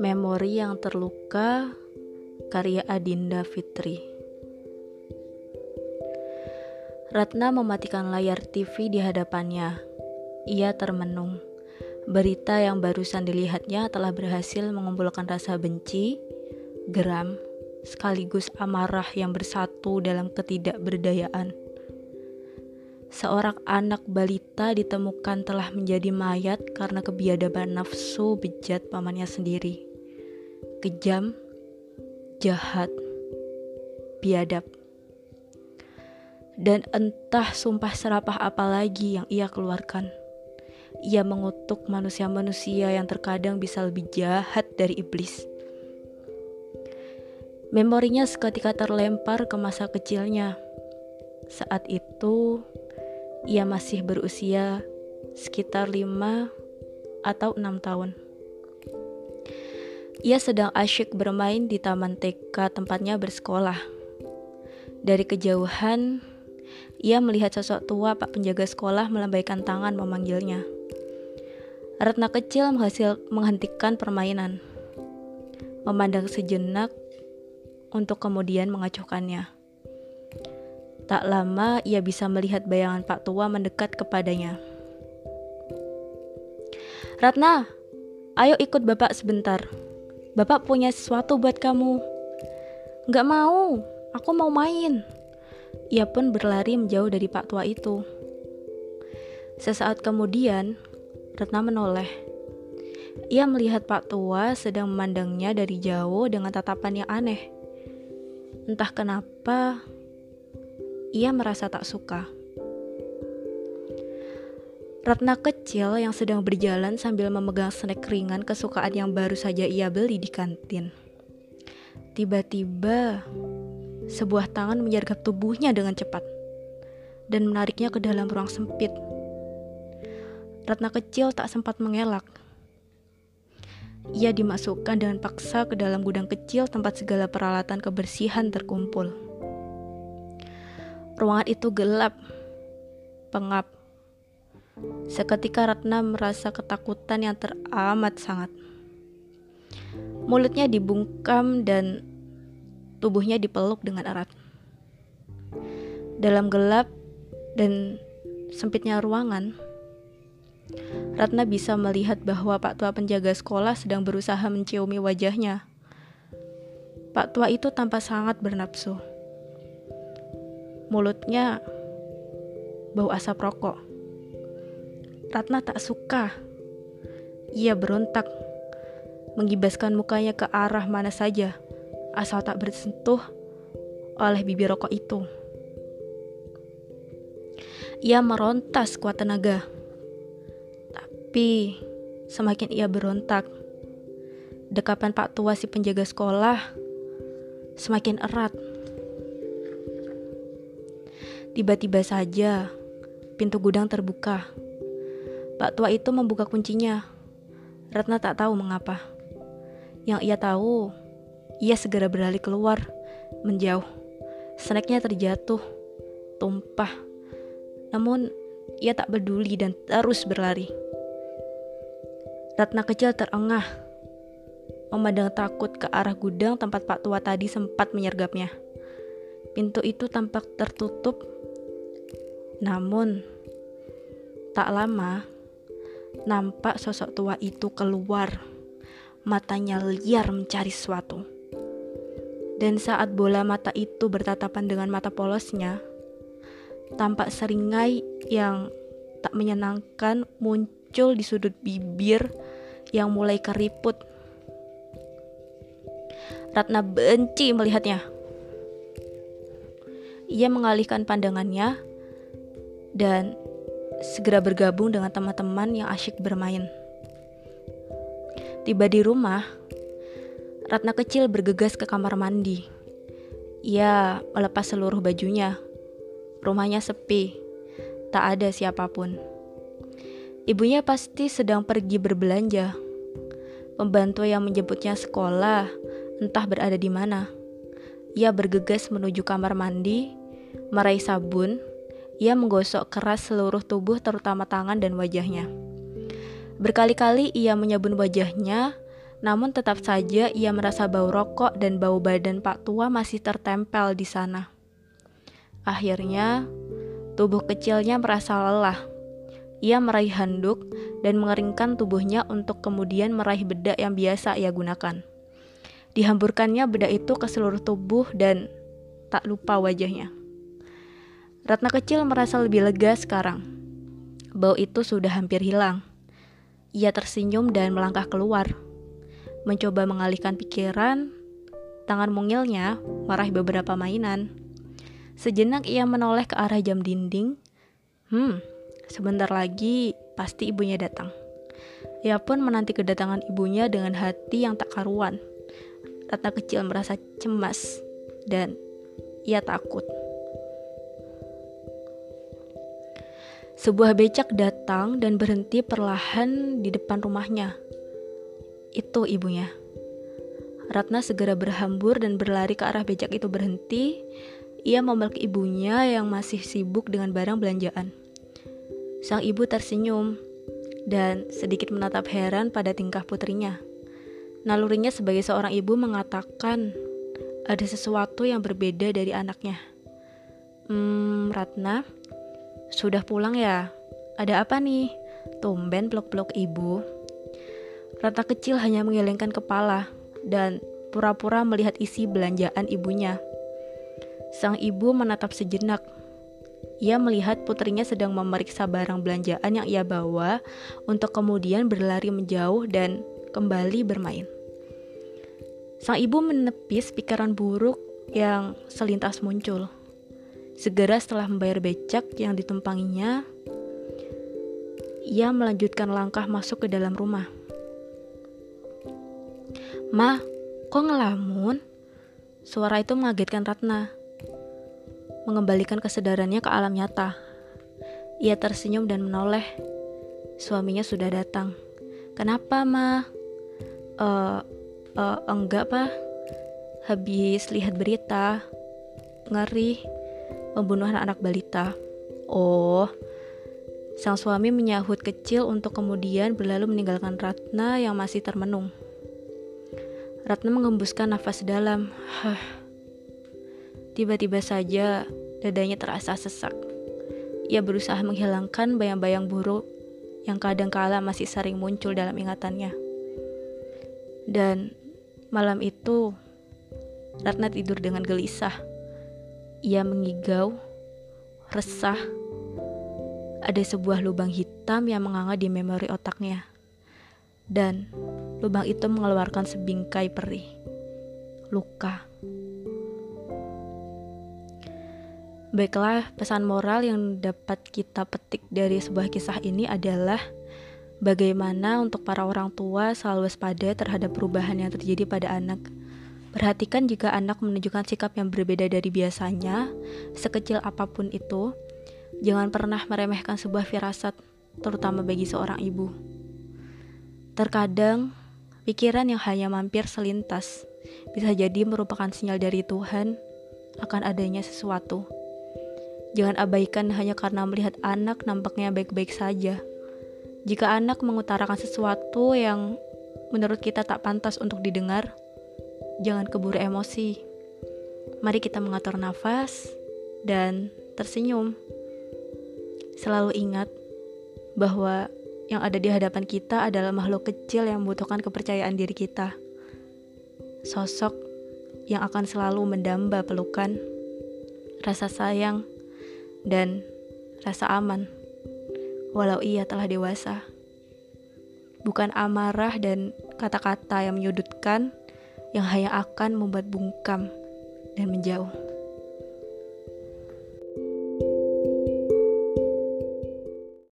Memori yang terluka karya Adinda Fitri Ratna mematikan layar TV di hadapannya. Ia termenung. Berita yang barusan dilihatnya telah berhasil mengumpulkan rasa benci, geram, sekaligus amarah yang bersatu dalam ketidakberdayaan. Seorang anak balita ditemukan telah menjadi mayat karena kebiadaban nafsu bejat pamannya sendiri. Kejam, jahat, biadab. Dan entah sumpah serapah apa lagi yang ia keluarkan. Ia mengutuk manusia-manusia yang terkadang bisa lebih jahat dari iblis. Memorinya seketika terlempar ke masa kecilnya. Saat itu, ia masih berusia sekitar 5 atau 6 tahun. Ia sedang asyik bermain di taman TK tempatnya bersekolah. Dari kejauhan, ia melihat sosok tua pak penjaga sekolah melambaikan tangan memanggilnya. Ratna kecil menghasil menghentikan permainan, memandang sejenak untuk kemudian mengacuhkannya. Tak lama ia bisa melihat bayangan Pak Tua mendekat kepadanya. Ratna, ayo ikut Bapak sebentar. Bapak punya sesuatu buat kamu. Gak mau, aku mau main. Ia pun berlari menjauh dari Pak Tua itu. Sesaat kemudian, Ratna menoleh. Ia melihat Pak Tua sedang memandangnya dari jauh dengan tatapan yang aneh. Entah kenapa, ia merasa tak suka. Ratna kecil yang sedang berjalan sambil memegang snack ringan kesukaan yang baru saja ia beli di kantin. Tiba-tiba, sebuah tangan menyergap tubuhnya dengan cepat dan menariknya ke dalam ruang sempit. Ratna kecil tak sempat mengelak. Ia dimasukkan dengan paksa ke dalam gudang kecil tempat segala peralatan kebersihan terkumpul. Ruangan itu gelap, pengap. Seketika Ratna merasa ketakutan yang teramat sangat. Mulutnya dibungkam dan tubuhnya dipeluk dengan erat. Dalam gelap dan sempitnya ruangan, Ratna bisa melihat bahwa Pak Tua penjaga sekolah sedang berusaha menciumi wajahnya. Pak Tua itu tampak sangat bernafsu. Mulutnya bau asap rokok. Ratna tak suka. Ia berontak, menggibaskan mukanya ke arah mana saja, asal tak bersentuh oleh bibir rokok itu. Ia merontas kuat tenaga. Tapi semakin ia berontak, dekapan Pak Tua si penjaga sekolah semakin erat. Tiba-tiba saja, pintu gudang terbuka. Pak tua itu membuka kuncinya. Ratna tak tahu mengapa. Yang ia tahu, ia segera berlari keluar, menjauh. Snacknya terjatuh, tumpah. Namun, ia tak peduli dan terus berlari. Ratna kecil terengah, memandang takut ke arah gudang tempat Pak Tua tadi sempat menyergapnya. Pintu itu tampak tertutup namun, tak lama, nampak sosok tua itu keluar. Matanya liar mencari sesuatu. Dan saat bola mata itu bertatapan dengan mata polosnya, tampak seringai yang tak menyenangkan muncul di sudut bibir yang mulai keriput. Ratna benci melihatnya. Ia mengalihkan pandangannya dan segera bergabung dengan teman-teman yang asyik bermain. Tiba di rumah, Ratna kecil bergegas ke kamar mandi. Ia melepas seluruh bajunya. Rumahnya sepi, tak ada siapa pun. Ibunya pasti sedang pergi berbelanja. Pembantu yang menjemputnya sekolah entah berada di mana. Ia bergegas menuju kamar mandi, meraih sabun, Ia menggosok keras seluruh tubuh terutama tangan dan wajahnya. Berkali-kali ia menyabun wajahnya, namun tetap saja ia merasa bau rokok dan bau badan Pak Tua masih tertempel di sana. Akhirnya, tubuh kecilnya merasa lelah. Ia meraih handuk dan mengeringkan tubuhnya untuk kemudian meraih bedak yang biasa ia gunakan. Dihamburkannya bedak itu ke seluruh tubuh dan tak lupa wajahnya. Ratna kecil merasa lebih lega sekarang. Bau itu sudah hampir hilang. Ia tersenyum dan melangkah keluar. Mencoba mengalihkan pikiran, tangan mungilnya meraih beberapa mainan. Sejenak ia menoleh ke arah jam dinding. Hmm, sebentar lagi pasti ibunya datang. Ia pun menanti kedatangan ibunya dengan hati yang tak karuan. Ratna kecil merasa cemas dan ia takut. Sebuah becak datang dan berhenti perlahan di depan rumahnya. Itu ibunya. Ratna segera berhambur dan berlari ke arah becak itu berhenti. Ia memeluk ibunya yang masih sibuk dengan barang belanjaan. Sang ibu tersenyum dan sedikit menatap heran pada tingkah putrinya. Nalurinya sebagai seorang ibu mengatakan ada sesuatu yang berbeda dari anaknya. Hmm, Ratna, sudah pulang ya? Ada apa nih? Tumben peluk-peluk ibu. Rata kecil hanya menggelengkan kepala dan pura-pura melihat isi belanjaan ibunya. Sang ibu menatap sejenak. Ia melihat putrinya sedang memeriksa barang belanjaan yang ia bawa untuk kemudian berlari menjauh dan kembali bermain. Sang ibu menepis pikiran buruk yang selintas muncul. Segera setelah membayar becak yang ditumpanginya, ia melanjutkan langkah masuk ke dalam rumah. Ma, kok ngelamun? Suara itu mengagetkan Ratna, mengembalikan kesadarannya ke alam nyata. Ia tersenyum dan menoleh. Suaminya sudah datang. Kenapa, Ma? Uh, uh, enggak, Pak. Habis lihat berita. Ngeri pembunuhan anak balita. Oh, sang suami menyahut kecil untuk kemudian berlalu meninggalkan Ratna yang masih termenung. Ratna mengembuskan nafas dalam. Tiba-tiba saja dadanya terasa sesak. Ia berusaha menghilangkan bayang-bayang buruk yang kadang-kala masih sering muncul dalam ingatannya. Dan malam itu, Ratna tidur dengan gelisah. Ia mengigau, resah. Ada sebuah lubang hitam yang menganga di memori otaknya. Dan lubang itu mengeluarkan sebingkai perih. Luka. Baiklah, pesan moral yang dapat kita petik dari sebuah kisah ini adalah bagaimana untuk para orang tua selalu waspada terhadap perubahan yang terjadi pada anak Perhatikan jika anak menunjukkan sikap yang berbeda dari biasanya, sekecil apa pun itu. Jangan pernah meremehkan sebuah firasat, terutama bagi seorang ibu. Terkadang, pikiran yang hanya mampir selintas bisa jadi merupakan sinyal dari Tuhan akan adanya sesuatu. Jangan abaikan hanya karena melihat anak nampaknya baik-baik saja. Jika anak mengutarakan sesuatu yang menurut kita tak pantas untuk didengar, jangan keburu emosi. Mari kita mengatur nafas dan tersenyum. Selalu ingat bahwa yang ada di hadapan kita adalah makhluk kecil yang membutuhkan kepercayaan diri kita. Sosok yang akan selalu mendamba pelukan, rasa sayang, dan rasa aman, walau ia telah dewasa. Bukan amarah dan kata-kata yang menyudutkan, yang hanya akan membuat bungkam dan menjauh.